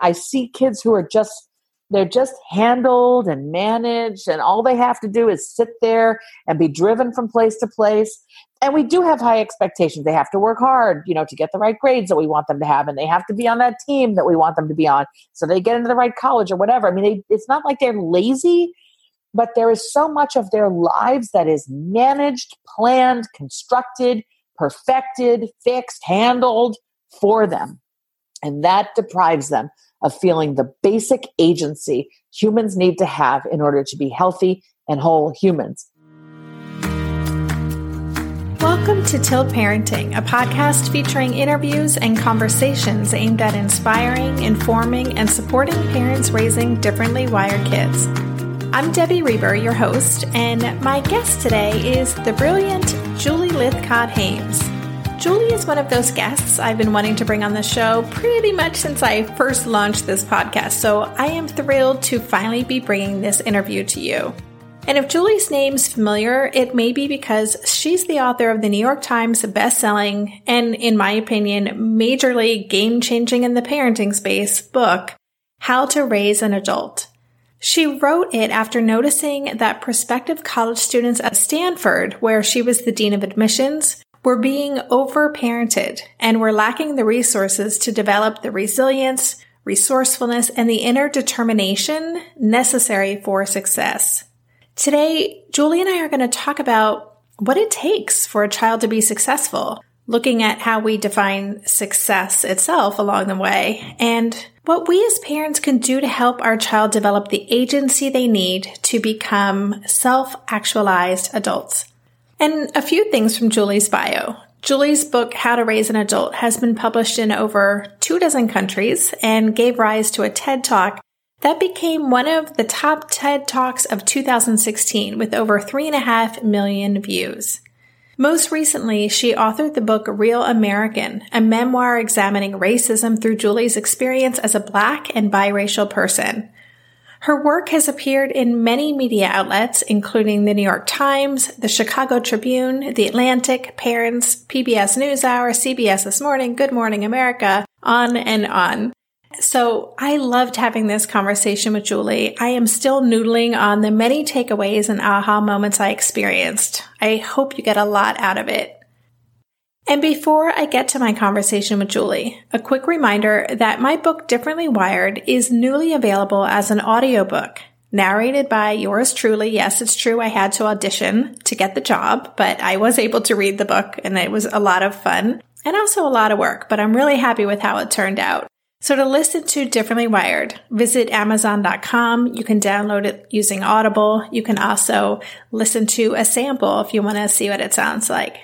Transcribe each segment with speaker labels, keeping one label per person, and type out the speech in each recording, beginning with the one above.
Speaker 1: I see kids who are just they're just handled and managed and all they have to do is sit there and be driven from place to place. And we do have high expectations. They have to work hard you know to get the right grades that we want them to have and they have to be on that team that we want them to be on so they get into the right college or whatever. I mean they, it's not like they're lazy but there is so much of their lives that is managed planned constructed perfected fixed handled for them. And that deprives them of feeling the basic agency humans need to have in order to be healthy and whole humans.
Speaker 2: Welcome to Tilt Parenting, a podcast featuring interviews and conversations aimed at inspiring, informing, and supporting parents raising differently wired kids. I'm Debbie Reber, your host, and my guest today is the brilliant Julie Lythcott Haims. Julie is one of those guests I've been wanting to bring on the show pretty much since I first launched this podcast, so I am thrilled to finally be bringing this interview to you. And if Julie's name's familiar, it may be because she's the author of the New York Times best-selling and, in my opinion, majorly game-changing in the parenting space book, How to Raise an Adult. She wrote it after noticing that prospective college students at Stanford, where she was the dean of admissions, we're being overparented and we're lacking the resources to develop the resilience, resourcefulness, and the inner determination necessary for success. Today, Julie and I are going to talk about what it takes for a child to be successful, looking at how we define success itself along the way, and what we as parents can do to help our child develop the agency they need to become self actualized adults. And a few things from Julie's bio. Julie's book, How to Raise an Adult, has been published in over two dozen countries and gave rise to a TED Talk that became one of the top TED Talks of 2016 with over three and a half million views. Most recently, she authored the book Real American, a memoir examining racism through Julie's experience as a black and biracial person. Her work has appeared in many media outlets, including the New York Times, the Chicago Tribune, the Atlantic, Parents, PBS NewsHour, CBS This Morning, Good Morning America, on and on. So I loved having this conversation with Julie. I am still noodling on the many takeaways and aha moments I experienced. I hope you get a lot out of it. And before I get to my conversation with Julie, a quick reminder that my book Differently Wired is newly available as an audiobook, narrated by yours truly. Yes, it's true. I had to audition to get the job, but I was able to read the book and it was a lot of fun and also a lot of work, but I'm really happy with how it turned out. So to listen to Differently Wired, visit Amazon.com. You can download it using Audible. You can also listen to a sample if you want to see what it sounds like.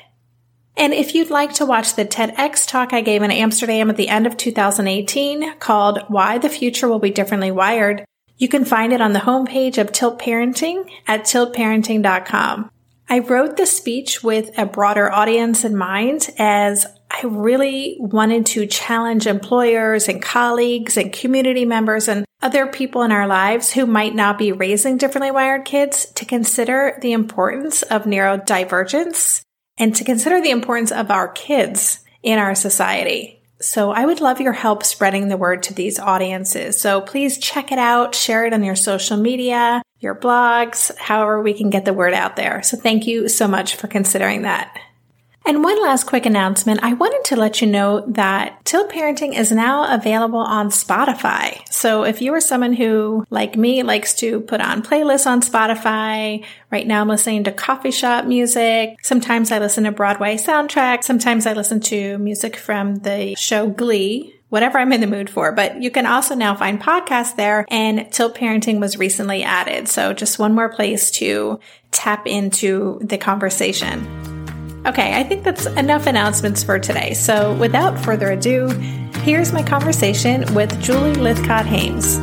Speaker 2: And if you'd like to watch the TEDx talk I gave in Amsterdam at the end of 2018 called Why the Future Will Be Differently Wired, you can find it on the homepage of Tilt Parenting at tiltparenting.com. I wrote the speech with a broader audience in mind as I really wanted to challenge employers and colleagues and community members and other people in our lives who might not be raising differently wired kids to consider the importance of neurodivergence and to consider the importance of our kids in our society. So I would love your help spreading the word to these audiences. So please check it out, share it on your social media, your blogs, however we can get the word out there. So thank you so much for considering that. And one last quick announcement. I wanted to let you know that Tilt Parenting is now available on Spotify. So if you are someone who, like me, likes to put on playlists on Spotify, right now I'm listening to coffee shop music. Sometimes I listen to Broadway soundtracks. Sometimes I listen to music from the show Glee, whatever I'm in the mood for. But you can also now find podcasts there and Tilt Parenting was recently added. So just one more place to tap into the conversation. Okay, I think that's enough announcements for today. So without further ado, here's my conversation with Julie Lythcott Haims.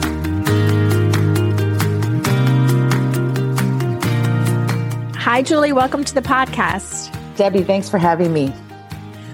Speaker 2: Hi, Julie. Welcome to the podcast.
Speaker 1: Debbie, thanks for having me.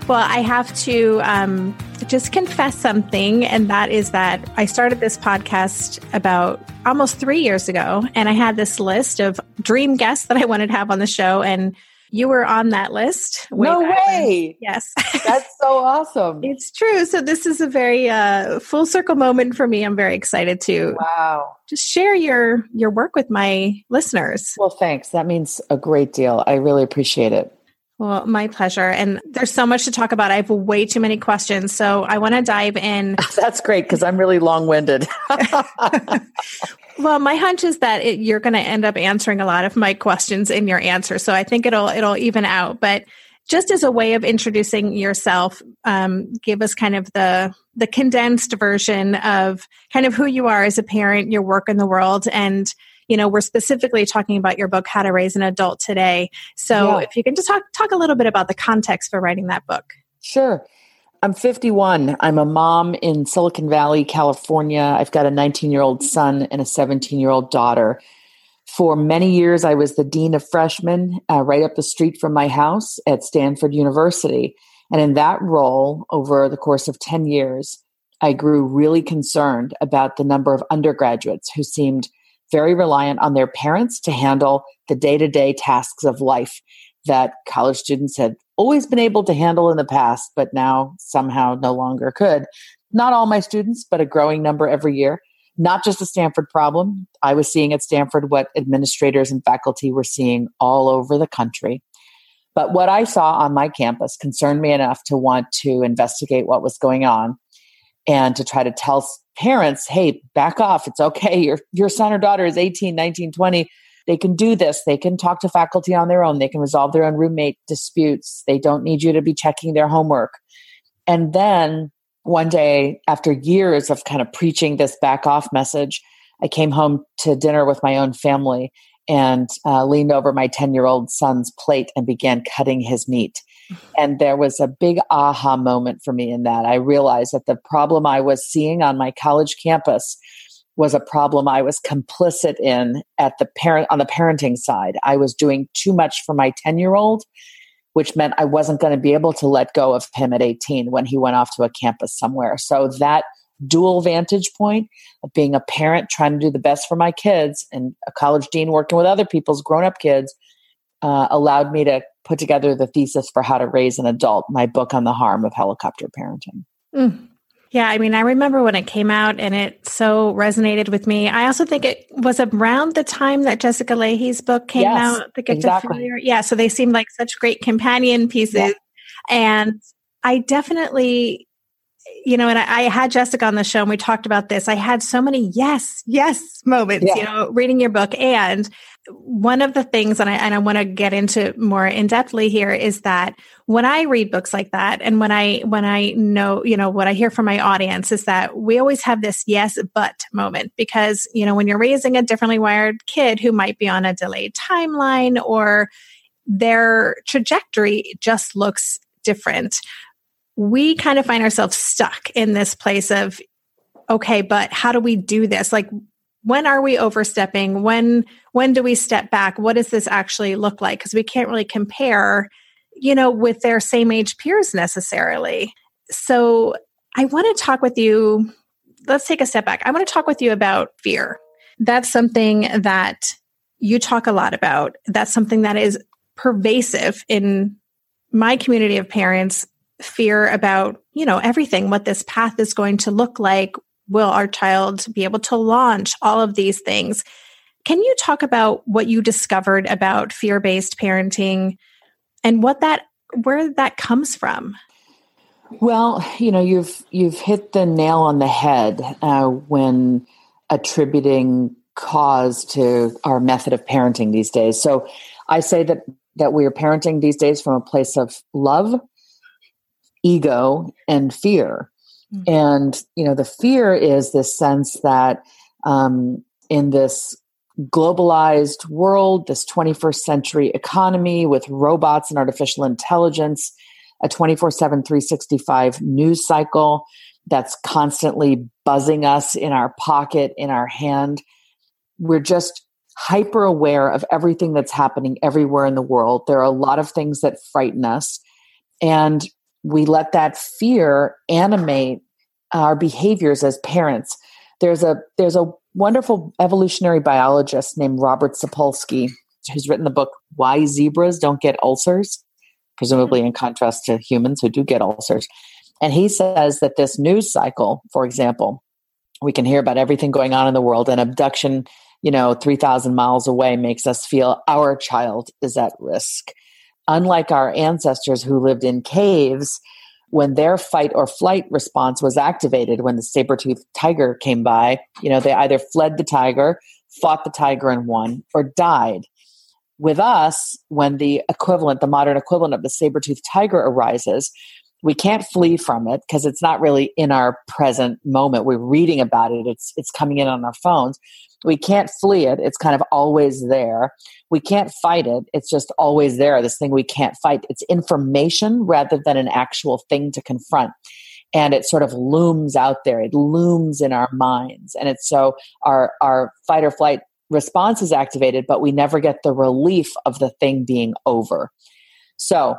Speaker 2: Well, I have to um, just confess something, and that is that I started this podcast about almost three years ago, and I had this list of dream guests that I wanted to have on the show. And you were on that list.
Speaker 1: No way.
Speaker 2: Yes.
Speaker 1: That's so awesome.
Speaker 2: it's true. So this is a very uh, full circle moment for me. I'm very excited to
Speaker 1: wow.
Speaker 2: just share your your work with my listeners.
Speaker 1: Well, thanks. That means a great deal. I really appreciate it.
Speaker 2: Well, my pleasure. And there's so much to talk about. I have way too many questions. So I want to dive in.
Speaker 1: That's great because I'm really long winded.
Speaker 2: well, my hunch is that it, you're going to end up answering a lot of my questions in your answer. So I think it'll, it'll even out. But just as a way of introducing yourself, um, give us kind of the, the condensed version of kind of who you are as a parent, your work in the world, and you know, we're specifically talking about your book, How to Raise an Adult Today. So yeah. if you can just talk talk a little bit about the context for writing that book.
Speaker 1: Sure. I'm 51. I'm a mom in Silicon Valley, California. I've got a 19 year old son and a 17 year old daughter. For many years, I was the dean of freshmen uh, right up the street from my house at Stanford University. And in that role, over the course of 10 years, I grew really concerned about the number of undergraduates who seemed very reliant on their parents to handle the day to day tasks of life that college students had always been able to handle in the past, but now somehow no longer could. Not all my students, but a growing number every year. Not just a Stanford problem. I was seeing at Stanford what administrators and faculty were seeing all over the country. But what I saw on my campus concerned me enough to want to investigate what was going on and to try to tell parents, hey, back off. It's okay. Your, your son or daughter is 18, 19, 20. They can do this. They can talk to faculty on their own. They can resolve their own roommate disputes. They don't need you to be checking their homework. And then one day, after years of kind of preaching this back off message, I came home to dinner with my own family and uh, leaned over my 10 year old son's plate and began cutting his meat. And there was a big aha moment for me in that. I realized that the problem I was seeing on my college campus was a problem I was complicit in at the parent on the parenting side. I was doing too much for my 10 year old, which meant I wasn't going to be able to let go of him at 18 when he went off to a campus somewhere. So that dual vantage point of being a parent trying to do the best for my kids and a college dean working with other people's grown up kids uh, allowed me to put together the thesis for how to raise an adult, my book on the harm of helicopter parenting.
Speaker 2: Mm. Yeah, I mean, I remember when it came out and it so resonated with me. I also think it was around the time that Jessica Lahey's book came yes, out, The Gift exactly. of Failure. Yeah, so they seemed like such great companion pieces. Yeah. And I definitely you know, and I, I, had Jessica on the show and we talked about this. I had so many yes, yes moments, yeah. you know, reading your book. And one of the things, and I, and I want to get into more in depthly here is that when I read books like that, and when I, when I know, you know, what I hear from my audience is that we always have this yes, but moment because, you know, when you're raising a differently wired kid who might be on a delayed timeline or their trajectory just looks different we kind of find ourselves stuck in this place of, okay, but how do we do this? Like, when are we overstepping? When, when do we step back? What does this actually look like? Because we can't really compare, you know, with their same age peers necessarily. So I want to talk with you. Let's take a step back. I want to talk with you about fear. That's something that you talk a lot about. That's something that is pervasive in my community of parents fear about, you know, everything, what this path is going to look like. Will our child be able to launch all of these things? Can you talk about what you discovered about fear based parenting and what that, where that comes from?
Speaker 1: Well, you know, you've you've hit the nail on the head uh, when attributing cause to our method of parenting these days. So, I say that that we are parenting these days from a place of love ego and fear. Mm-hmm. And, you know, the fear is this sense that um, in this globalized world, this 21st century economy with robots and artificial intelligence, a 24 7, 365 news cycle that's constantly buzzing us in our pocket, in our hand. We're just hyper aware of everything that's happening everywhere in the world. There are a lot of things that frighten us. And we let that fear animate our behaviors as parents. There's a there's a wonderful evolutionary biologist named Robert Sapolsky who's written the book Why Zebras Don't Get Ulcers, presumably in contrast to humans who do get ulcers. And he says that this news cycle, for example, we can hear about everything going on in the world, and abduction, you know, 3,000 miles away makes us feel our child is at risk. Unlike our ancestors who lived in caves, when their fight or flight response was activated when the saber-toothed tiger came by, you know, they either fled the tiger, fought the tiger and won, or died. With us, when the equivalent, the modern equivalent of the saber-toothed tiger arises, we can't flee from it because it's not really in our present moment. We're reading about it. It's it's coming in on our phones. We can't flee it. It's kind of always there. We can't fight it. It's just always there. This thing we can't fight. It's information rather than an actual thing to confront. And it sort of looms out there. It looms in our minds. And it's so our our fight or flight response is activated, but we never get the relief of the thing being over. So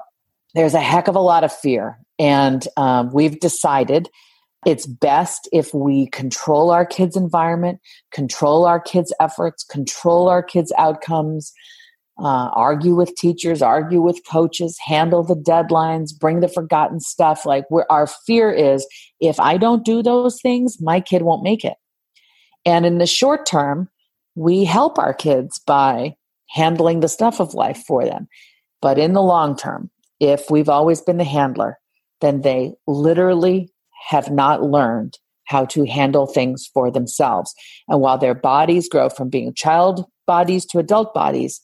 Speaker 1: there's a heck of a lot of fear. And um, we've decided it's best if we control our kids' environment, control our kids' efforts, control our kids' outcomes, uh, argue with teachers, argue with coaches, handle the deadlines, bring the forgotten stuff. Like where our fear is, if I don't do those things, my kid won't make it. And in the short term, we help our kids by handling the stuff of life for them. But in the long term, if we've always been the handler, then they literally have not learned how to handle things for themselves. And while their bodies grow from being child bodies to adult bodies,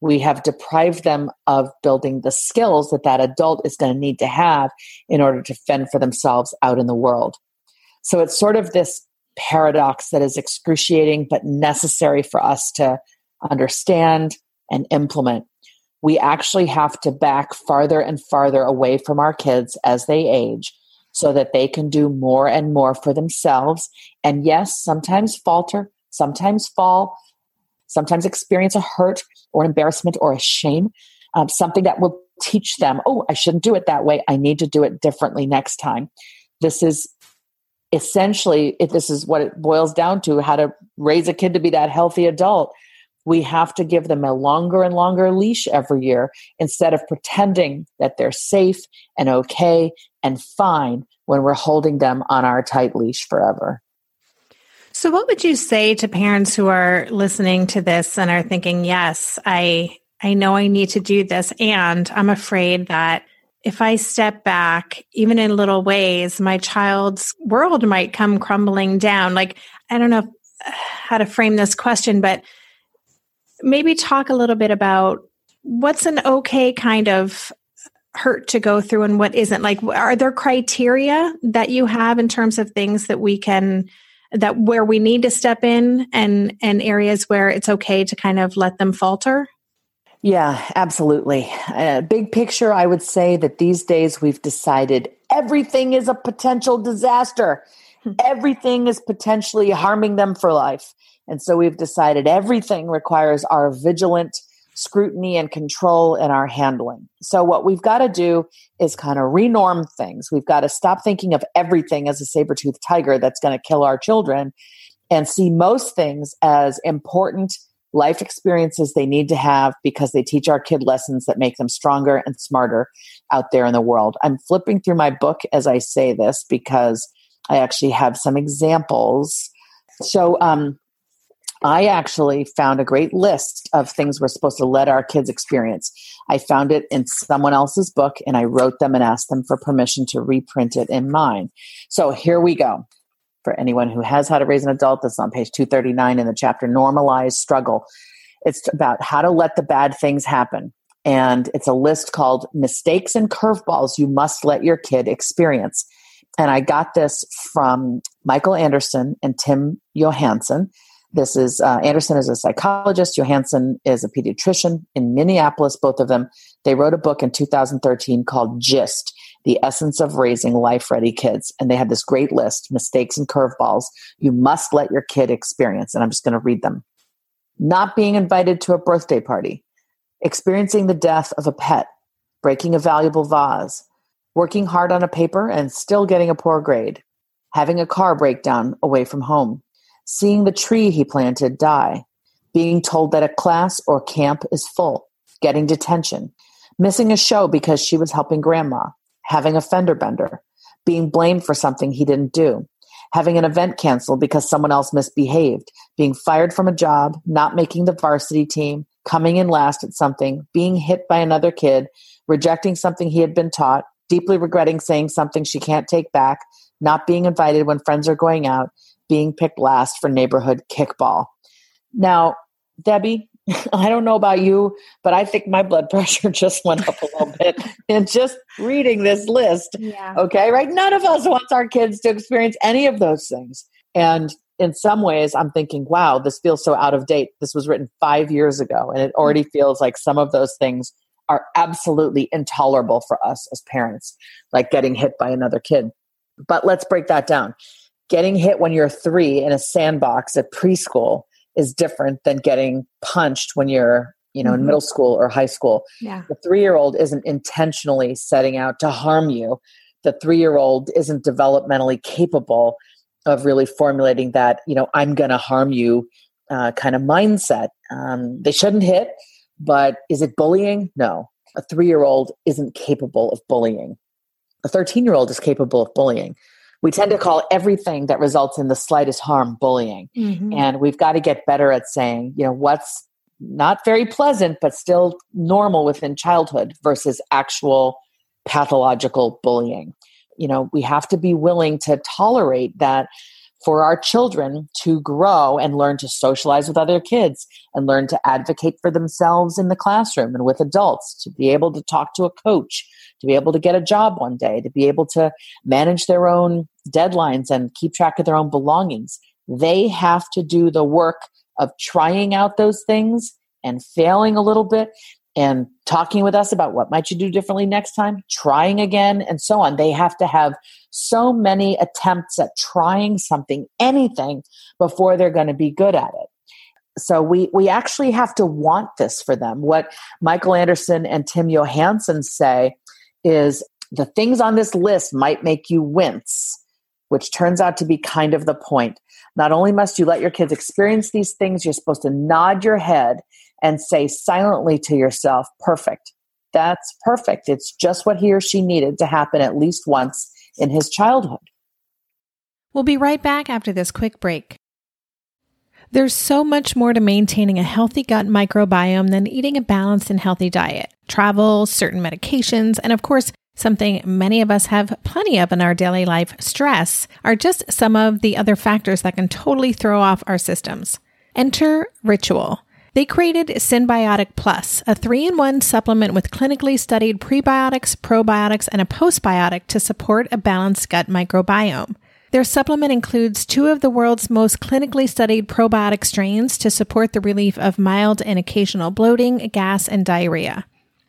Speaker 1: we have deprived them of building the skills that that adult is going to need to have in order to fend for themselves out in the world. So it's sort of this paradox that is excruciating but necessary for us to understand and implement we actually have to back farther and farther away from our kids as they age so that they can do more and more for themselves. And yes, sometimes falter, sometimes fall, sometimes experience a hurt or an embarrassment or a shame, um, something that will teach them, oh, I shouldn't do it that way. I need to do it differently next time. This is essentially, if this is what it boils down to, how to raise a kid to be that healthy adult we have to give them a longer and longer leash every year instead of pretending that they're safe and okay and fine when we're holding them on our tight leash forever.
Speaker 2: So, what would you say to parents who are listening to this and are thinking, yes, I, I know I need to do this, and I'm afraid that if I step back, even in little ways, my child's world might come crumbling down. Like, I don't know how to frame this question, but maybe talk a little bit about what's an okay kind of hurt to go through and what isn't? Like are there criteria that you have in terms of things that we can that where we need to step in and and areas where it's okay to kind of let them falter?
Speaker 1: Yeah absolutely. Uh, big picture i would say that these days we've decided everything is a potential disaster. Hmm. everything is potentially harming them for life and so we've decided everything requires our vigilant scrutiny and control in our handling. So what we've got to do is kind of renorm things. We've got to stop thinking of everything as a saber-toothed tiger that's going to kill our children and see most things as important life experiences they need to have because they teach our kid lessons that make them stronger and smarter out there in the world. I'm flipping through my book as I say this because I actually have some examples. So, um, I actually found a great list of things we're supposed to let our kids experience. I found it in someone else's book and I wrote them and asked them for permission to reprint it in mine. So here we go. For anyone who has how to raise an adult, that's on page 239 in the chapter Normalize Struggle. It's about how to let the bad things happen. And it's a list called Mistakes and Curveballs You Must Let Your Kid Experience. And I got this from Michael Anderson and Tim Johansson this is uh, Anderson is a psychologist. Johansson is a pediatrician in Minneapolis. Both of them. They wrote a book in 2013 called "Gist: The Essence of Raising Life-Ready Kids," and they had this great list: mistakes and curveballs you must let your kid experience. And I'm just going to read them: not being invited to a birthday party, experiencing the death of a pet, breaking a valuable vase, working hard on a paper and still getting a poor grade, having a car breakdown away from home seeing the tree he planted die, being told that a class or camp is full, getting detention, missing a show because she was helping grandma, having a fender bender, being blamed for something he didn't do, having an event canceled because someone else misbehaved, being fired from a job, not making the varsity team, coming in last at something, being hit by another kid, rejecting something he had been taught, deeply regretting saying something she can't take back, not being invited when friends are going out, being picked last for neighborhood kickball. Now, Debbie, I don't know about you, but I think my blood pressure just went up a little bit in just reading this list. Yeah. Okay, right? None of us wants our kids to experience any of those things. And in some ways, I'm thinking, wow, this feels so out of date. This was written five years ago, and it already mm. feels like some of those things are absolutely intolerable for us as parents, like getting hit by another kid. But let's break that down. Getting hit when you're three in a sandbox at preschool is different than getting punched when you're you know mm-hmm. in middle school or high school.
Speaker 2: Yeah.
Speaker 1: the three year old isn't intentionally setting out to harm you. The three year old isn't developmentally capable of really formulating that you know i'm going to harm you uh, kind of mindset. Um, they shouldn't hit but is it bullying? No. A three year old isn't capable of bullying. A 13 year old is capable of bullying we tend to call everything that results in the slightest harm bullying. Mm-hmm. And we've got to get better at saying, you know, what's not very pleasant, but still normal within childhood versus actual pathological bullying. You know, we have to be willing to tolerate that for our children to grow and learn to socialize with other kids and learn to advocate for themselves in the classroom and with adults, to be able to talk to a coach, to be able to get a job one day, to be able to manage their own deadlines and keep track of their own belongings. They have to do the work of trying out those things and failing a little bit and talking with us about what might you do differently next time trying again and so on. They have to have so many attempts at trying something anything before they're going to be good at it. So we we actually have to want this for them. What michael anderson and tim johansson say is the things on this list might make you wince which turns out to be kind of the point. Not only must you let your kids experience these things you're supposed to nod your head and say silently to yourself, perfect. That's perfect. It's just what he or she needed to happen at least once in his childhood.
Speaker 2: We'll be right back after this quick break. There's so much more to maintaining a healthy gut microbiome than eating a balanced and healthy diet. Travel, certain medications, and of course, something many of us have plenty of in our daily life, stress, are just some of the other factors that can totally throw off our systems. Enter Ritual. They created Synbiotic Plus, a three in one supplement with clinically studied prebiotics, probiotics, and a postbiotic to support a balanced gut microbiome. Their supplement includes two of the world's most clinically studied probiotic strains to support the relief of mild and occasional bloating, gas, and diarrhea.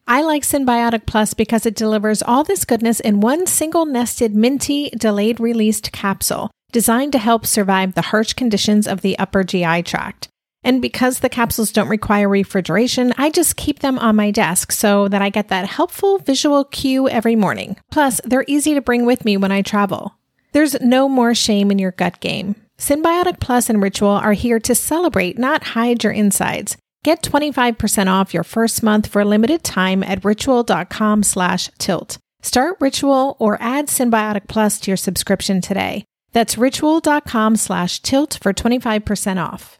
Speaker 2: I like Synbiotic Plus because it delivers all this goodness in one single nested minty delayed released capsule designed to help survive the harsh conditions of the upper GI tract. And because the capsules don't require refrigeration, I just keep them on my desk so that I get that helpful visual cue every morning. Plus, they're easy to bring with me when I travel. There's no more shame in your gut game. Synbiotic Plus and Ritual are here to celebrate, not hide your insides. Get 25% off your first month for a limited time at ritual.com slash tilt. Start Ritual or add Synbiotic Plus to your subscription today. That's ritual.com slash tilt for 25% off.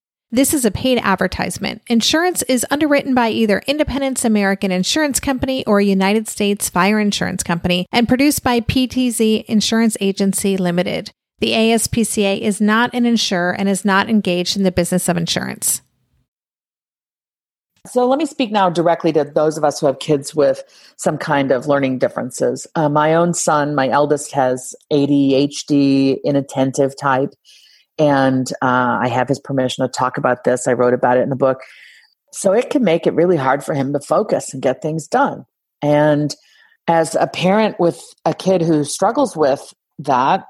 Speaker 2: This is a paid advertisement. Insurance is underwritten by either Independence American Insurance Company or United States Fire Insurance Company and produced by PTZ Insurance Agency Limited. The ASPCA is not an insurer and is not engaged in the business of insurance.
Speaker 1: So let me speak now directly to those of us who have kids with some kind of learning differences. Uh, my own son, my eldest, has ADHD, inattentive type, and uh, I have his permission to talk about this. I wrote about it in the book. So it can make it really hard for him to focus and get things done. And as a parent with a kid who struggles with that,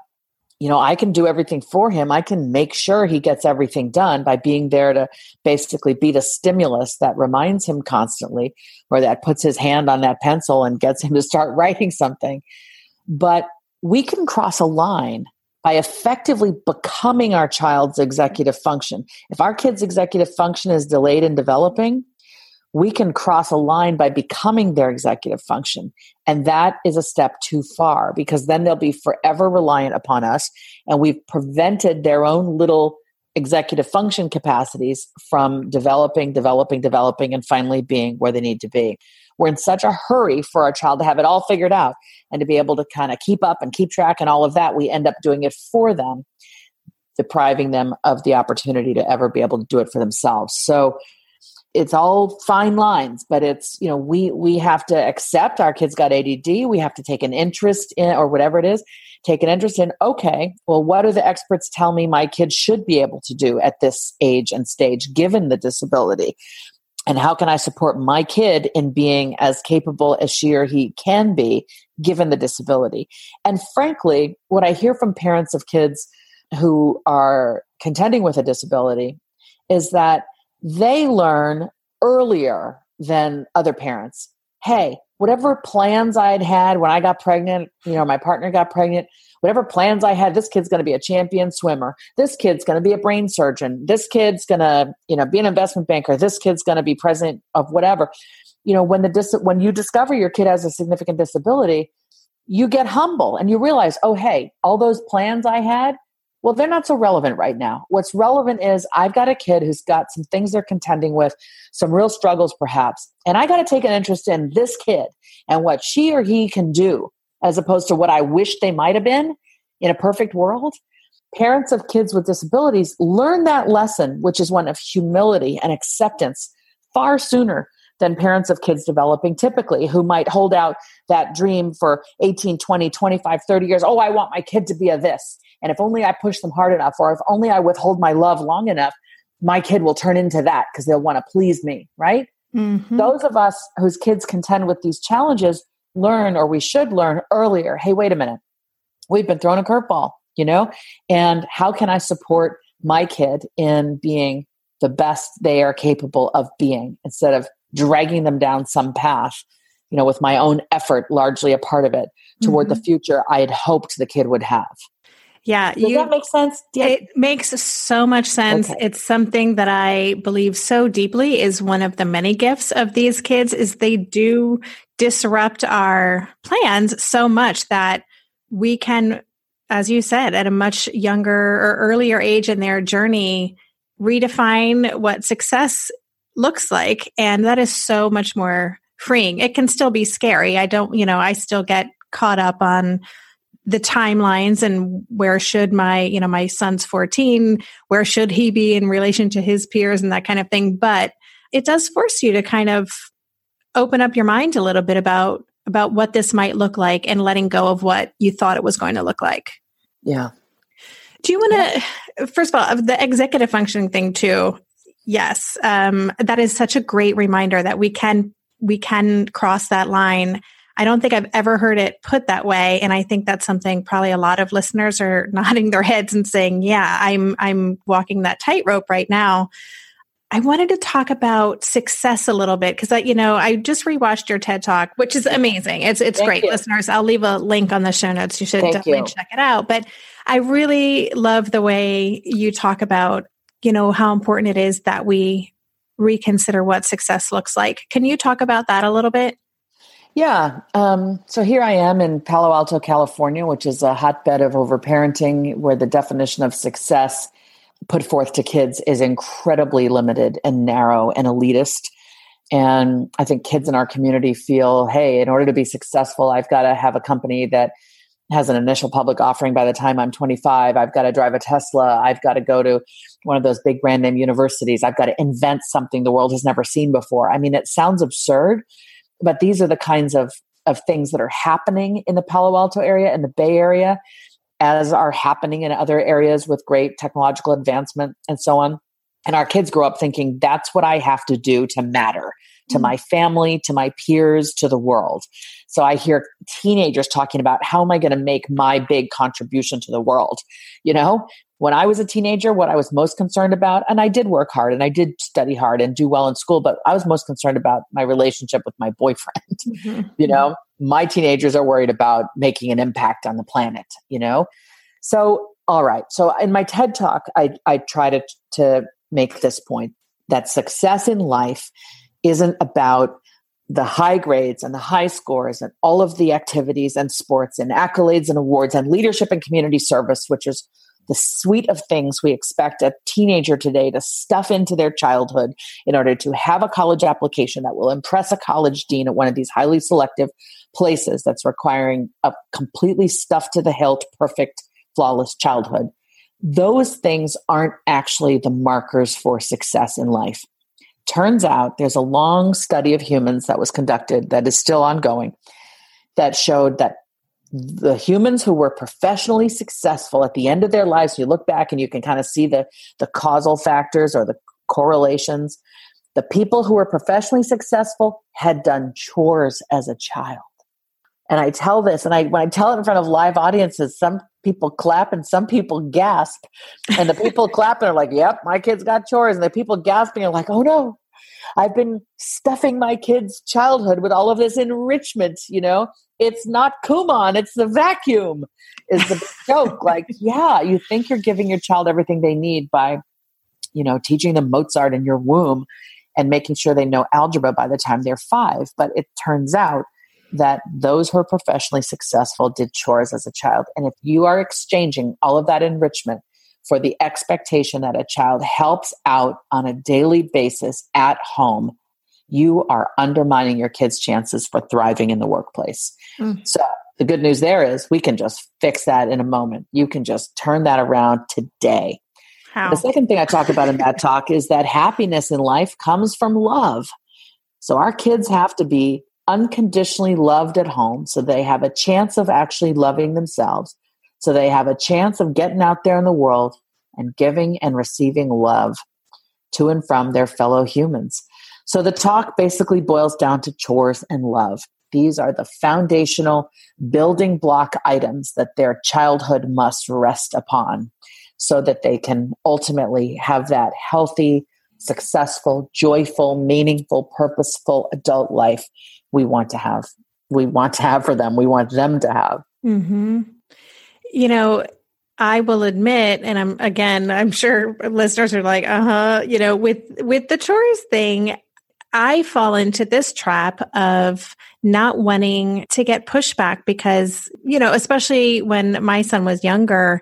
Speaker 1: you know, I can do everything for him. I can make sure he gets everything done by being there to basically be the stimulus that reminds him constantly or that puts his hand on that pencil and gets him to start writing something. But we can cross a line by effectively becoming our child's executive function. If our kid's executive function is delayed in developing, we can cross a line by becoming their executive function. And that is a step too far because then they'll be forever reliant upon us. And we've prevented their own little executive function capacities from developing, developing, developing, and finally being where they need to be. We're in such a hurry for our child to have it all figured out and to be able to kind of keep up and keep track and all of that. We end up doing it for them, depriving them of the opportunity to ever be able to do it for themselves. So, it's all fine lines but it's you know we we have to accept our kids got add we have to take an interest in or whatever it is take an interest in okay well what do the experts tell me my kids should be able to do at this age and stage given the disability and how can i support my kid in being as capable as she or he can be given the disability and frankly what i hear from parents of kids who are contending with a disability is that they learn earlier than other parents. Hey, whatever plans I had had when I got pregnant, you know, my partner got pregnant, whatever plans I had, this kid's going to be a champion swimmer. This kid's going to be a brain surgeon. This kid's going to, you know, be an investment banker. This kid's going to be president of whatever. You know, when the dis- when you discover your kid has a significant disability, you get humble and you realize, oh, hey, all those plans I had, well, they're not so relevant right now. What's relevant is I've got a kid who's got some things they're contending with, some real struggles perhaps, and I got to take an interest in this kid and what she or he can do as opposed to what I wish they might have been in a perfect world. Parents of kids with disabilities learn that lesson, which is one of humility and acceptance, far sooner than parents of kids developing typically who might hold out that dream for 18 20 25 30 years oh i want my kid to be a this and if only I push them hard enough, or if only I withhold my love long enough, my kid will turn into that because they'll want to please me, right? Mm-hmm. Those of us whose kids contend with these challenges learn, or we should learn earlier hey, wait a minute. We've been thrown a curveball, you know? And how can I support my kid in being the best they are capable of being instead of dragging them down some path, you know, with my own effort largely a part of it toward mm-hmm. the future I had hoped the kid would have.
Speaker 2: Yeah.
Speaker 1: Does you, that make sense?
Speaker 2: Yeah. It makes so much sense. Okay. It's something that I believe so deeply is one of the many gifts of these kids is they do disrupt our plans so much that we can, as you said, at a much younger or earlier age in their journey, redefine what success looks like. And that is so much more freeing. It can still be scary. I don't, you know, I still get caught up on the timelines and where should my you know my son's 14 where should he be in relation to his peers and that kind of thing but it does force you to kind of open up your mind a little bit about about what this might look like and letting go of what you thought it was going to look like
Speaker 1: yeah
Speaker 2: do you want to yeah. first of all the executive functioning thing too yes um, that is such a great reminder that we can we can cross that line I don't think I've ever heard it put that way. And I think that's something probably a lot of listeners are nodding their heads and saying, yeah, I'm, I'm walking that tightrope right now. I wanted to talk about success a little bit because I, you know, I just rewatched your TED Talk, which is amazing. It's it's Thank great, you. listeners. I'll leave a link on the show notes. You should Thank definitely you. check it out. But I really love the way you talk about you know, how important it is that we reconsider what success looks like. Can you talk about that a little bit?
Speaker 1: Yeah. Um, so here I am in Palo Alto, California, which is a hotbed of overparenting, where the definition of success put forth to kids is incredibly limited and narrow and elitist. And I think kids in our community feel, hey, in order to be successful, I've got to have a company that has an initial public offering by the time I'm 25. I've got to drive a Tesla. I've got to go to one of those big brand name universities. I've got to invent something the world has never seen before. I mean, it sounds absurd, but these are the kinds of, of things that are happening in the Palo Alto area and the Bay Area, as are happening in other areas with great technological advancement and so on. And our kids grow up thinking that's what I have to do to matter to mm-hmm. my family, to my peers, to the world. So I hear teenagers talking about how am I going to make my big contribution to the world? You know, when I was a teenager, what I was most concerned about, and I did work hard and I did study hard and do well in school, but I was most concerned about my relationship with my boyfriend. Mm-hmm. You know, my teenagers are worried about making an impact on the planet, you know? So, all right. So in my TED talk, I, I try to, to make this point that success in life isn't about the high grades and the high scores and all of the activities and sports and accolades and awards and leadership and community service, which is the suite of things we expect a teenager today to stuff into their childhood in order to have a college application that will impress a college dean at one of these highly selective places that's requiring a completely stuffed to the hilt, perfect, flawless childhood. Those things aren't actually the markers for success in life. Turns out there's a long study of humans that was conducted that is still ongoing that showed that the humans who were professionally successful at the end of their lives, you look back and you can kind of see the, the causal factors or the correlations. The people who were professionally successful had done chores as a child. And I tell this, and I when I tell it in front of live audiences, some people clap and some people gasp. And the people clapping are like, "Yep, my kids got chores," and the people gasping are like, "Oh no, I've been stuffing my kids' childhood with all of this enrichment." You know, it's not Kumon, it's the vacuum. Is the joke like, yeah, you think you're giving your child everything they need by, you know, teaching them Mozart in your womb and making sure they know algebra by the time they're five, but it turns out that those who are professionally successful did chores as a child. And if you are exchanging all of that enrichment for the expectation that a child helps out on a daily basis at home, you are undermining your kids' chances for thriving in the workplace. Mm. So, the good news there is we can just fix that in a moment. You can just turn that around today. How? The second thing I talk about in that talk is that happiness in life comes from love. So, our kids have to be unconditionally loved at home so they have a chance of actually loving themselves so they have a chance of getting out there in the world and giving and receiving love to and from their fellow humans. So the talk basically boils down to chores and love. These are the foundational building block items that their childhood must rest upon so that they can ultimately have that healthy successful joyful meaningful purposeful adult life we want to have we want to have for them we want them to have
Speaker 2: mm-hmm. you know i will admit and i'm again i'm sure listeners are like uh-huh you know with with the chores thing i fall into this trap of not wanting to get pushback because you know especially when my son was younger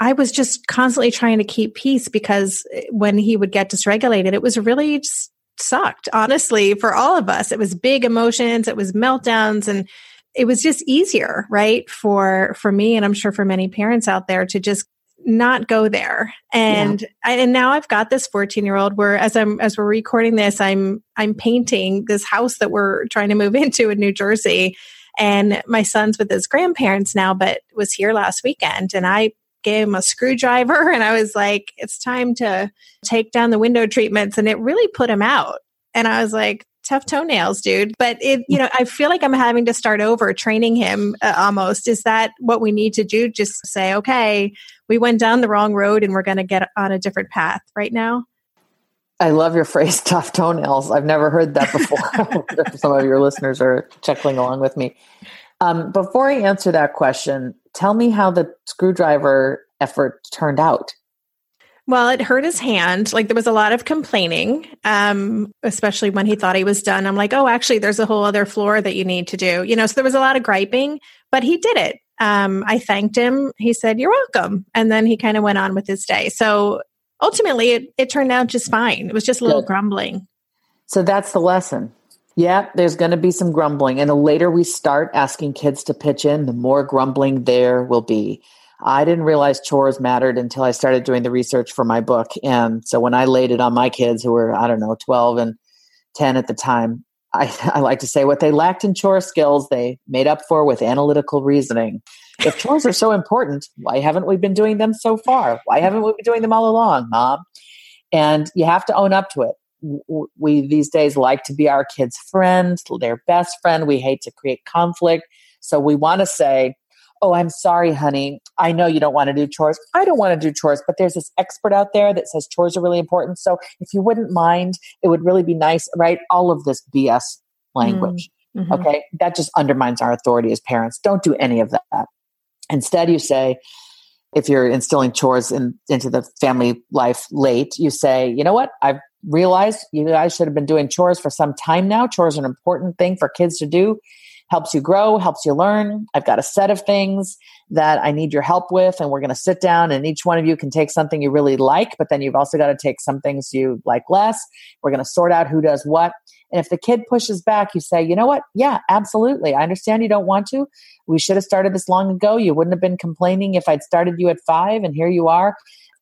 Speaker 2: I was just constantly trying to keep peace because when he would get dysregulated, it was really just sucked, honestly, for all of us. It was big emotions, it was meltdowns, and it was just easier, right? For for me, and I'm sure for many parents out there to just not go there. And yeah. I, and now I've got this 14 year old where as I'm as we're recording this, I'm I'm painting this house that we're trying to move into in New Jersey. And my son's with his grandparents now, but was here last weekend. And I gave him a screwdriver and I was like, it's time to take down the window treatments. And it really put him out. And I was like, tough toenails, dude. But it, you know, I feel like I'm having to start over training him uh, almost. Is that what we need to do? Just say, okay, we went down the wrong road and we're going to get on a different path right now.
Speaker 1: I love your phrase, tough toenails. I've never heard that before. Some of your listeners are chuckling along with me. Um, before I answer that question, tell me how the screwdriver effort turned out.
Speaker 2: Well, it hurt his hand. Like there was a lot of complaining, um, especially when he thought he was done. I'm like, oh, actually, there's a whole other floor that you need to do. You know, so there was a lot of griping, but he did it. Um, I thanked him. He said, "You're welcome," and then he kind of went on with his day. So ultimately, it, it turned out just fine. It was just a little Good. grumbling.
Speaker 1: So that's the lesson. Yeah, there's going to be some grumbling, and the later we start asking kids to pitch in, the more grumbling there will be. I didn't realize chores mattered until I started doing the research for my book. And so when I laid it on my kids who were, I don't know, 12 and 10 at the time, I, I like to say what they lacked in chore skills, they made up for with analytical reasoning. If chores are so important, why haven't we been doing them so far? Why haven't we been doing them all along, mom? And you have to own up to it. We these days like to be our kids' friend, their best friend. We hate to create conflict. So we want to say, oh, I'm sorry, honey. I know you don't want to do chores. I don't want to do chores, but there's this expert out there that says chores are really important. So if you wouldn't mind, it would really be nice, right? All of this BS language. Mm, mm-hmm. Okay. That just undermines our authority as parents. Don't do any of that. Instead, you say, if you're instilling chores in, into the family life late, you say, you know what? I've realized you guys should have been doing chores for some time now. Chores are an important thing for kids to do helps you grow, helps you learn. I've got a set of things that I need your help with, and we're going to sit down, and each one of you can take something you really like, but then you've also got to take some things you like less. We're going to sort out who does what. And if the kid pushes back, you say, you know what? Yeah, absolutely. I understand you don't want to. We should have started this long ago. You wouldn't have been complaining if I'd started you at five, and here you are.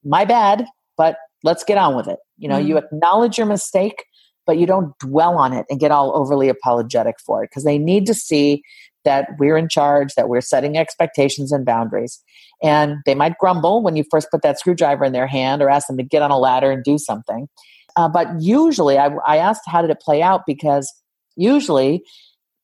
Speaker 1: My bad, but let's get on with it. You know, mm-hmm. you acknowledge your mistake but you don't dwell on it and get all overly apologetic for it because they need to see that we're in charge, that we're setting expectations and boundaries. And they might grumble when you first put that screwdriver in their hand or ask them to get on a ladder and do something. Uh, but usually, I, I asked how did it play out because usually,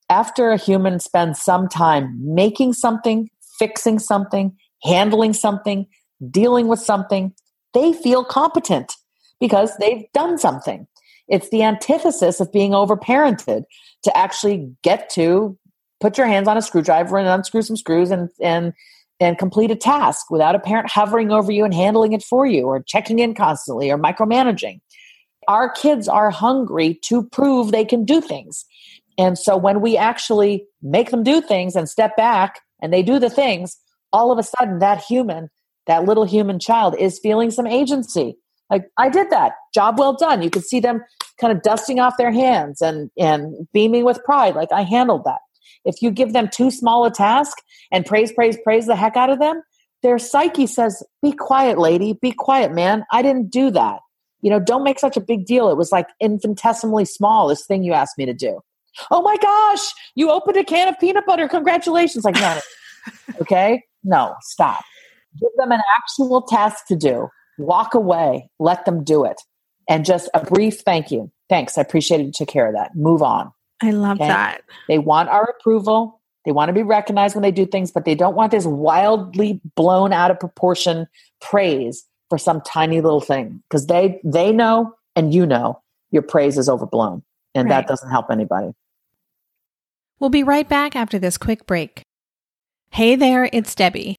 Speaker 1: after a human spends some time making something, fixing something, handling something, dealing with something, they feel competent because they've done something. It's the antithesis of being overparented to actually get to put your hands on a screwdriver and unscrew some screws and and and complete a task without a parent hovering over you and handling it for you or checking in constantly or micromanaging. Our kids are hungry to prove they can do things. And so when we actually make them do things and step back and they do the things, all of a sudden that human, that little human child is feeling some agency. Like I did that. Job well done. You could see them kind of dusting off their hands and and beaming with pride like I handled that. If you give them too small a task and praise praise praise the heck out of them, their psyche says, "Be quiet, lady. Be quiet, man. I didn't do that." You know, don't make such a big deal. It was like infinitesimally small this thing you asked me to do. Oh my gosh, you opened a can of peanut butter. Congratulations. Like, no. okay? No, stop. Give them an actual task to do walk away, let them do it. And just a brief thank you. Thanks. I appreciate it. You took care of that. Move on.
Speaker 2: I love okay? that.
Speaker 1: They want our approval. They want to be recognized when they do things, but they don't want this wildly blown out of proportion praise for some tiny little thing because they they know and you know your praise is overblown and right. that doesn't help anybody.
Speaker 2: We'll be right back after this quick break. Hey there, it's Debbie.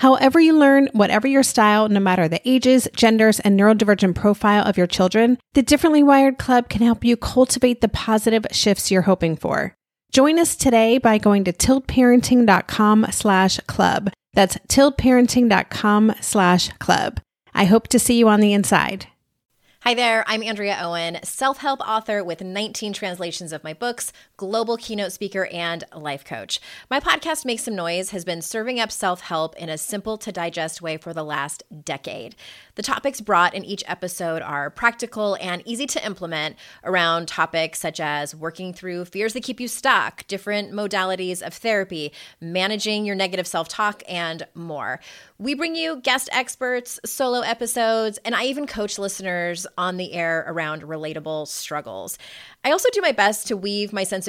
Speaker 2: However, you learn, whatever your style, no matter the ages, genders, and neurodivergent profile of your children, the Differently Wired Club can help you cultivate the positive shifts you're hoping for. Join us today by going to tiltparenting.com slash club. That's tiltparenting.com slash club. I hope to see you on the inside.
Speaker 3: Hi there, I'm Andrea Owen, self help author with 19 translations of my books, global keynote speaker, and life coach. My podcast, Make Some Noise, has been serving up self help in a simple to digest way for the last decade. The topics brought in each episode are practical and easy to implement around topics such as working through fears that keep you stuck, different modalities of therapy, managing your negative self talk, and more. We bring you guest experts, solo episodes, and I even coach listeners on the air around relatable struggles. I also do my best to weave my sense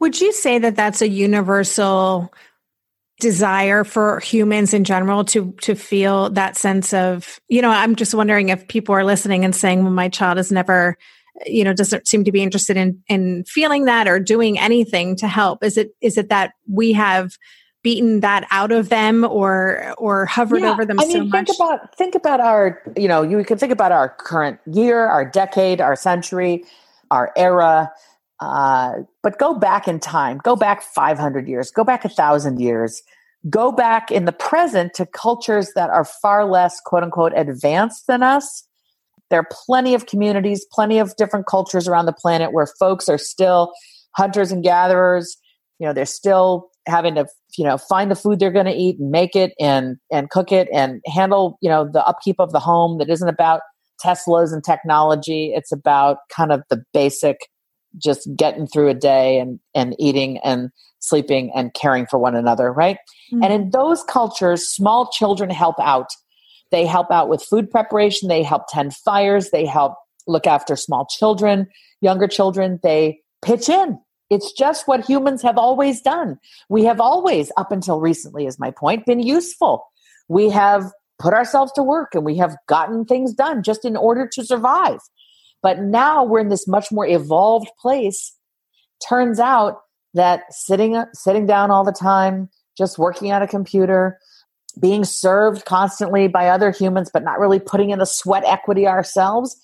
Speaker 2: Would you say that that's a universal desire for humans in general to to feel that sense of you know i'm just wondering if people are listening and saying well my child is never you know doesn't seem to be interested in in feeling that or doing anything to help. Is it is it that we have beaten that out of them or or hovered yeah, over them I mean, so
Speaker 1: think
Speaker 2: much?
Speaker 1: think about think about our you know you can think about our current year our decade our century our era uh, but go back in time, go back 500 years, go back a thousand years, go back in the present to cultures that are far less, quote unquote, advanced than us. There are plenty of communities, plenty of different cultures around the planet where folks are still hunters and gatherers. You know, they're still having to, you know, find the food they're going to eat and make it and and cook it and handle, you know, the upkeep of the home that isn't about Teslas and technology. It's about kind of the basic just getting through a day and and eating and sleeping and caring for one another right? Mm-hmm. and in those cultures small children help out. They help out with food preparation. They help tend fires. They help look after small children younger children. They pitch in. It's just what humans have always done. We have always up until recently is my point been useful. We have put ourselves to work and we have gotten things done just in order to survive but now we're in this much more evolved place. Turns out that sitting uh, sitting down all the time, just working at a computer, being served constantly by other humans, but not really putting in the sweat equity ourselves.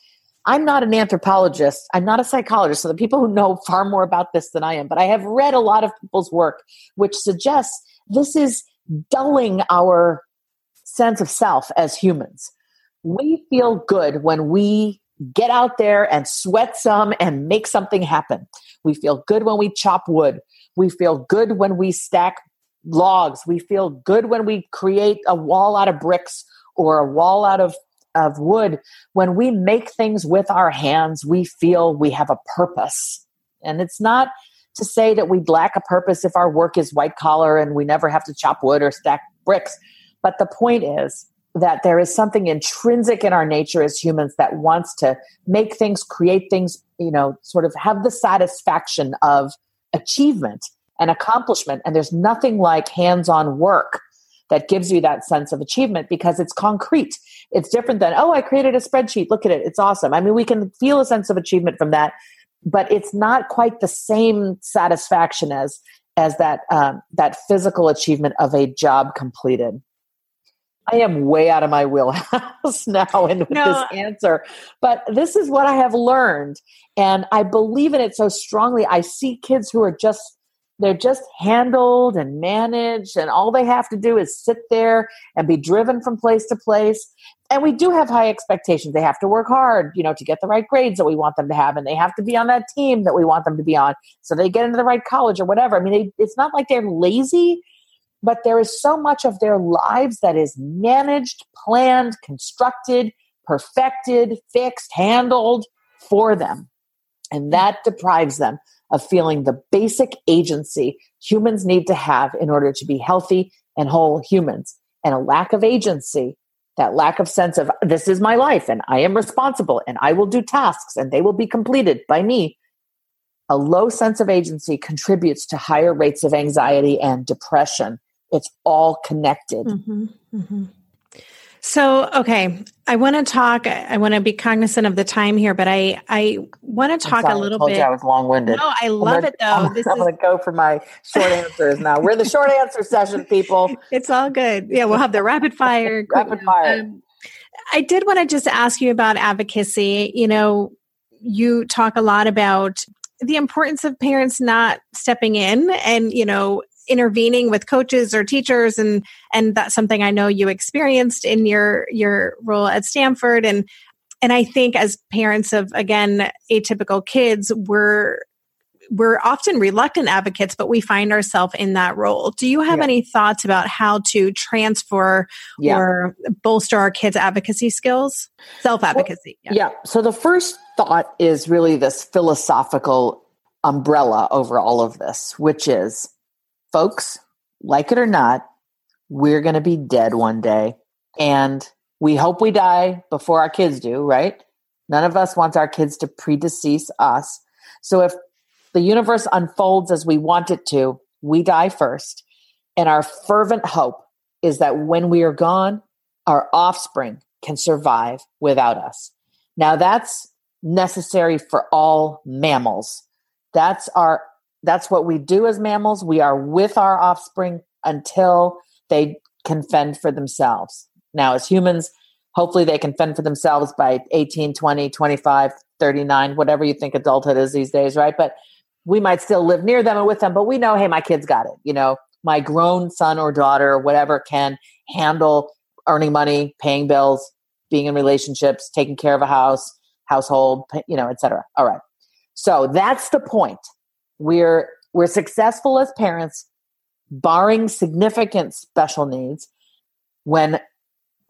Speaker 1: I'm not an anthropologist. I'm not a psychologist. So the people who know far more about this than I am, but I have read a lot of people's work which suggests this is dulling our sense of self as humans. We feel good when we get out there and sweat some and make something happen. We feel good when we chop wood. We feel good when we stack logs. We feel good when we create a wall out of bricks or a wall out of, of wood. When we make things with our hands, we feel we have a purpose. And it's not to say that we lack a purpose if our work is white collar and we never have to chop wood or stack bricks. But the point is, that there is something intrinsic in our nature as humans that wants to make things, create things, you know, sort of have the satisfaction of achievement and accomplishment. And there's nothing like hands on work that gives you that sense of achievement because it's concrete. It's different than, oh, I created a spreadsheet. Look at it. It's awesome. I mean, we can feel a sense of achievement from that, but it's not quite the same satisfaction as as that um, that physical achievement of a job completed. I am way out of my wheelhouse now in no. this answer, but this is what I have learned, and I believe in it so strongly. I see kids who are just they're just handled and managed, and all they have to do is sit there and be driven from place to place. And we do have high expectations. They have to work hard, you know, to get the right grades that we want them to have, and they have to be on that team that we want them to be on, so they get into the right college or whatever. I mean, they, it's not like they're lazy but there is so much of their lives that is managed, planned, constructed, perfected, fixed, handled for them. And that deprives them of feeling the basic agency humans need to have in order to be healthy and whole humans. and a lack of agency, that lack of sense of this is my life and I am responsible and I will do tasks and they will be completed by me. A low sense of agency contributes to higher rates of anxiety and depression. It's all connected.
Speaker 2: Mm-hmm, mm-hmm. So, okay, I want to talk. I want to be cognizant of the time here, but I I want to talk
Speaker 1: sorry,
Speaker 2: a little
Speaker 1: I
Speaker 2: bit.
Speaker 1: I was long winded.
Speaker 2: No, I love
Speaker 1: gonna,
Speaker 2: it though.
Speaker 1: I'm,
Speaker 2: this
Speaker 1: I'm
Speaker 2: is,
Speaker 1: going to go for my short answers now. We're the short answer session, people.
Speaker 2: It's all good. Yeah, we'll have the rapid fire.
Speaker 1: rapid fire.
Speaker 2: Um, I did want to just ask you about advocacy. You know, you talk a lot about the importance of parents not stepping in and you know intervening with coaches or teachers and and that's something I know you experienced in your your role at Stanford and and I think as parents of again atypical kids we're we're often reluctant advocates but we find ourselves in that role. Do you have
Speaker 1: Yeah.
Speaker 2: any thoughts about how to transfer
Speaker 1: Yeah.
Speaker 2: or bolster our kids advocacy skills? Self-advocacy.
Speaker 1: Yeah. So the first thought is really this philosophical umbrella over all of this, which is folks, like it or not, we're going to be dead one day. And we hope we die before our kids do, right? None of us wants our kids to predecease us. So if the universe unfolds as we want it to, we die first. And our fervent hope is that when we are gone, our offspring can survive without us. Now that's necessary for all mammals. That's our that's what we do as mammals. We are with our offspring until they can fend for themselves. Now as humans, hopefully they can fend for themselves by 18, 20, 25, 39, whatever you think adulthood is these days, right? But we might still live near them and with them, but we know, hey, my kid's got it. You know, my grown son or daughter or whatever can handle earning money, paying bills, being in relationships, taking care of a house, household, you know, etc. All right. So that's the point. We're we're successful as parents, barring significant special needs, when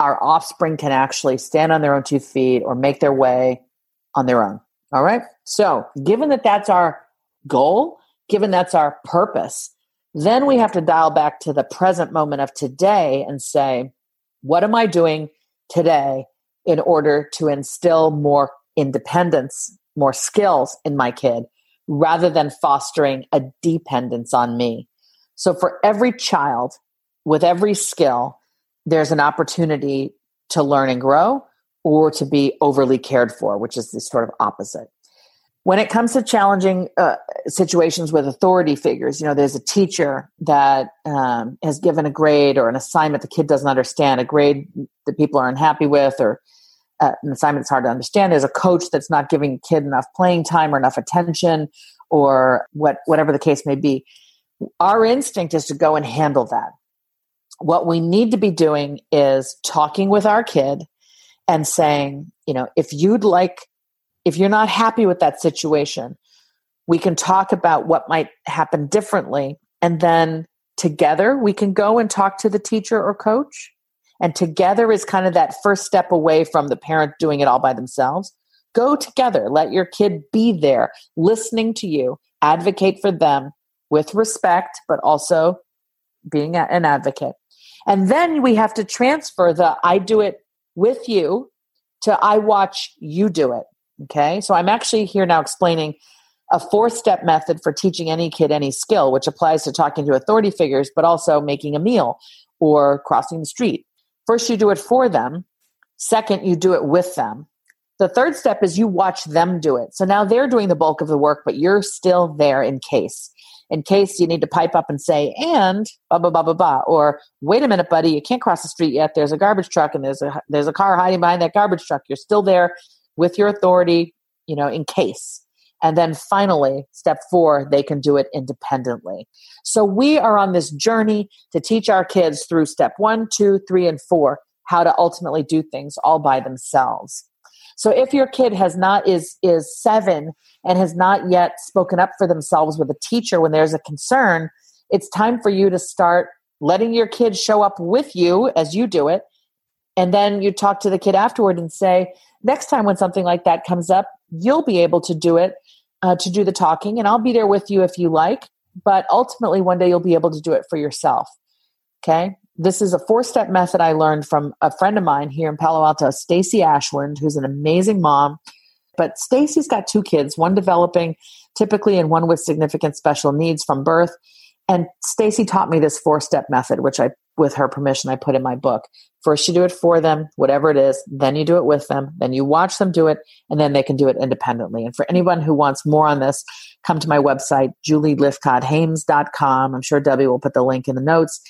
Speaker 1: our offspring can actually stand on their own two feet or make their way on their own. All right. So, given that that's our goal, given that's our purpose, then we have to dial back to the present moment of today and say, what am I doing today in order to instill more independence, more skills in my kid, rather than fostering a dependence on me? So, for every child with every skill, there's an opportunity to learn and grow or to be overly cared for, which is the sort of opposite. When it comes to challenging uh, situations with authority figures, you know, there's a teacher that um, has given a grade or an assignment the kid doesn't understand, a grade that people are unhappy with, or an assignment that's hard to understand. There's a coach that's not giving a kid enough playing time or enough attention, or what whatever the case may be. Our instinct is to go and handle that. What we need to be doing is talking with our kid and saying, you know, if you'd like if you're not happy with that situation, we can talk about what might happen differently. And then together we can go and talk to the teacher or coach. And together is kind of that first step away from the parent doing it all by themselves. Go together. Let your kid be there, listening to you, advocate for them with respect, but also being an advocate. And then we have to transfer the I do it with you to I watch you do it. Okay, so I'm actually here now explaining a four step method for teaching any kid any skill, which applies to talking to authority figures, but also making a meal or crossing the street. First, you do it for them. Second, you do it with them. The third step is you watch them do it. So now they're doing the bulk of the work, but you're still there in case. In case you need to pipe up and say, and blah blah blah blah blah, or wait a minute, buddy, you can't cross the street yet. There's a garbage truck and there's a there's a car hiding behind that garbage truck. You're still there with your authority, you know, in case. And then finally, step four, they can do it independently. So we are on this journey to teach our kids through step one, two, three, and four how to ultimately do things all by themselves. So if your kid has not is is seven and has not yet spoken up for themselves with a teacher when there's a concern, it's time for you to start letting your kid show up with you as you do it. And then you talk to the kid afterward and say, next time when something like that comes up, you'll be able to do it, uh, to do the talking, and I'll be there with you if you like. But ultimately, one day you'll be able to do it for yourself. Okay. this is a four step method I learned from a friend of mine here in Palo Alto, Stacy Ashland, who's an amazing mom. But Stacy's got two kids, one developing typically and one with significant special needs from birth. And Stacy taught me this four step method, which I, with her permission, I put in my book. First, you do it for them, whatever it is. Then you do it with them. Then you watch them do it, and then they can do it independently. And for anyone who wants more on this, come to my website, julielythcotthaims.com. I'm sure Debbie will put the link in the notes.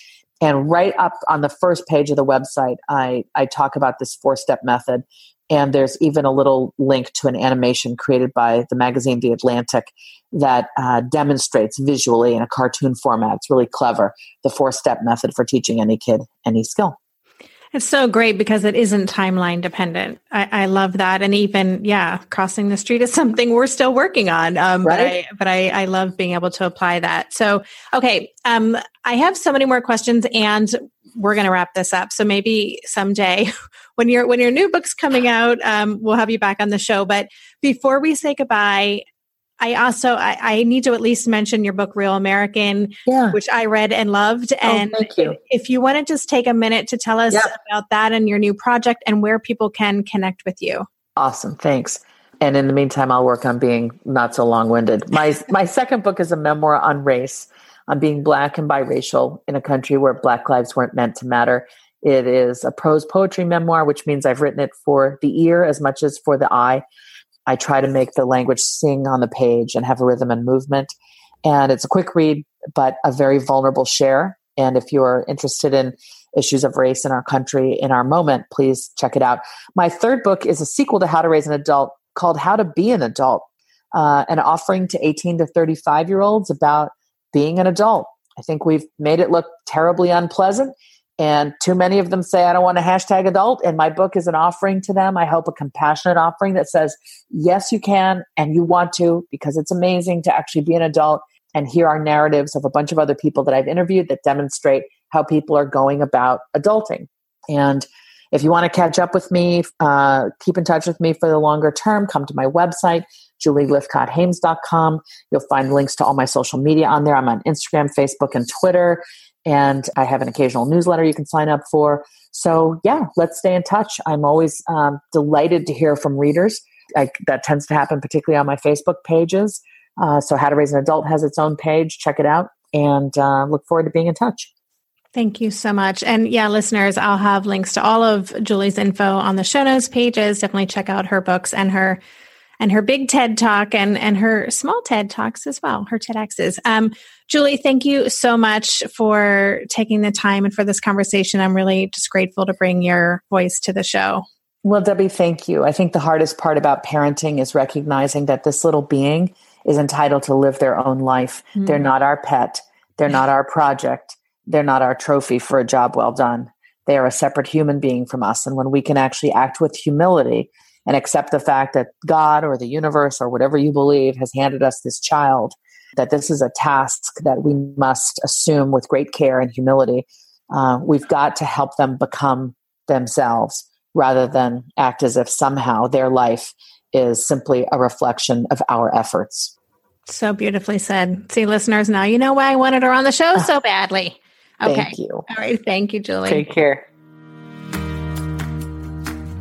Speaker 1: And right up on the first page of the website, I, I talk about this four step method. And there's even a little link to an animation created by the magazine The Atlantic that uh, demonstrates visually in a cartoon format. It's really clever, the four step method for teaching any kid any skill.
Speaker 2: It's so great because it isn't timeline dependent. I, I, love that, and even yeah, crossing the street is something we're still working on. Um, right. But I, but I, I love being able to apply that. So okay, um, I have so many more questions, and we're going to wrap this up. So maybe someday, when your when your new book's coming out, um, we'll have you back on the show. But before we say goodbye, I also I, I, need to at least mention your book Real American, yeah. which I read and loved. Oh, and
Speaker 1: thank you.
Speaker 2: if you want to just take a minute to tell us about that and your new project and where people can connect with you.
Speaker 1: Awesome, thanks. And in the meantime, I'll work on being not so long winded. My my second book is a memoir on race, on being black and biracial in a country where black lives weren't meant to matter. It is a prose poetry memoir, which means I've written it for the ear as much as for the eye. I try to make the language sing on the page and have a rhythm and movement. And it's a quick read, but a very vulnerable share. And if you're interested in issues of race in our country in our moment, please check it out. My third book is a sequel to How to Raise an Adult called How to Be an Adult, uh, an offering to 18 to 35 year olds about being an adult. I think we've made it look terribly unpleasant. And too many of them say, I don't want a hashtag adult. And my book is an offering to them. I hope a compassionate offering that says, yes, you can and you want to because it's amazing to actually be an adult and hear our narratives of a bunch of other people that I've interviewed that demonstrate how people are going about adulting. And if you want to catch up with me, uh, keep in touch with me for the longer term, come to my website, julielythcotthaims.com. You'll find links to all my social media on there. I'm on Instagram, Facebook, and Twitter. And I have an occasional newsletter you can sign up for. So, yeah, let's stay in touch. I'm always um, delighted to hear from readers. I, that tends to happen particularly on my Facebook pages. Uh, so, How to Raise an Adult has its own page. Check it out and uh, look forward to being in touch.
Speaker 2: Thank you so much. And yeah, listeners, I'll have links to all of Julie's info on the show notes pages. Definitely check out her books and her and her big TED talk and and her small TED talks as well, her TEDx's. Um, Julie, thank you so much for taking the time and for this conversation. I'm really just grateful to bring your voice to the show.
Speaker 1: Well, Debbie, thank you. I think the hardest part about parenting is recognizing that this little being is entitled to live their own life. Mm-hmm. They're not our pet. They're not our project. They're not our trophy for a job well done. They are a separate human being from us. And when we can actually act with humility and accept the fact that God or the universe or whatever you believe has handed us this child, that this is a task that we must assume with great care and humility. Uh, we've got to help them become themselves rather than act as if somehow their life is simply a reflection of our efforts.
Speaker 2: So beautifully said. See, listeners, now you know why I wanted her on the show so badly.
Speaker 1: Okay. Thank you.
Speaker 2: All right. Thank you, Julie.
Speaker 1: Take care.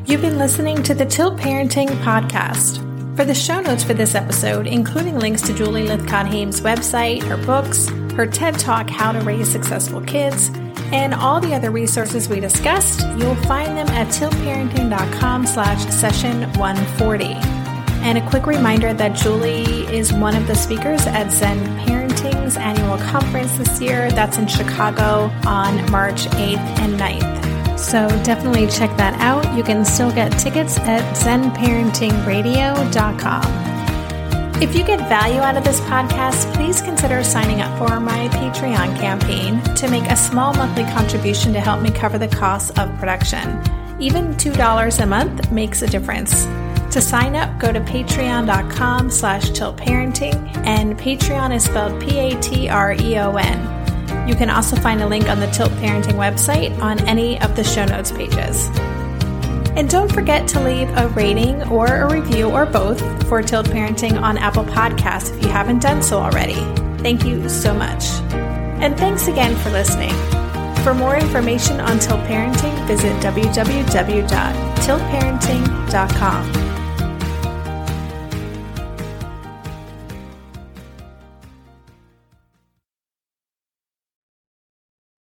Speaker 2: You've been listening to the Tilt Parenting Podcast. For the show notes for this episode, including links to Julie Lythcott Haims' website, her books, her TED Talk, How to Raise Successful Kids, and all the other resources we discussed, you'll find them at tiltparenting.com slash session 140. And a quick reminder that Julie is one of the speakers at Zen Parenting's annual conference this year. That's in Chicago on March 8th and 9th. So definitely check that out. You can still get tickets at zenparentingradio.com. If you get value out of this podcast, please consider signing up for my Patreon campaign to make a small monthly contribution to help me cover the costs of production. Even $2 a month makes a difference. To sign up, go to patreon.com slash tiltparenting, and Patreon is spelled P-A-T-R-E-O-N. You can also find a link on the Tilt Parenting website on any of the show notes pages. And don't forget to leave a rating or a review or both for Tilt Parenting on Apple Podcasts if you haven't done so already. Thank you so much. And thanks again for listening. For more information on Tilt Parenting, visit www.tiltparenting.com.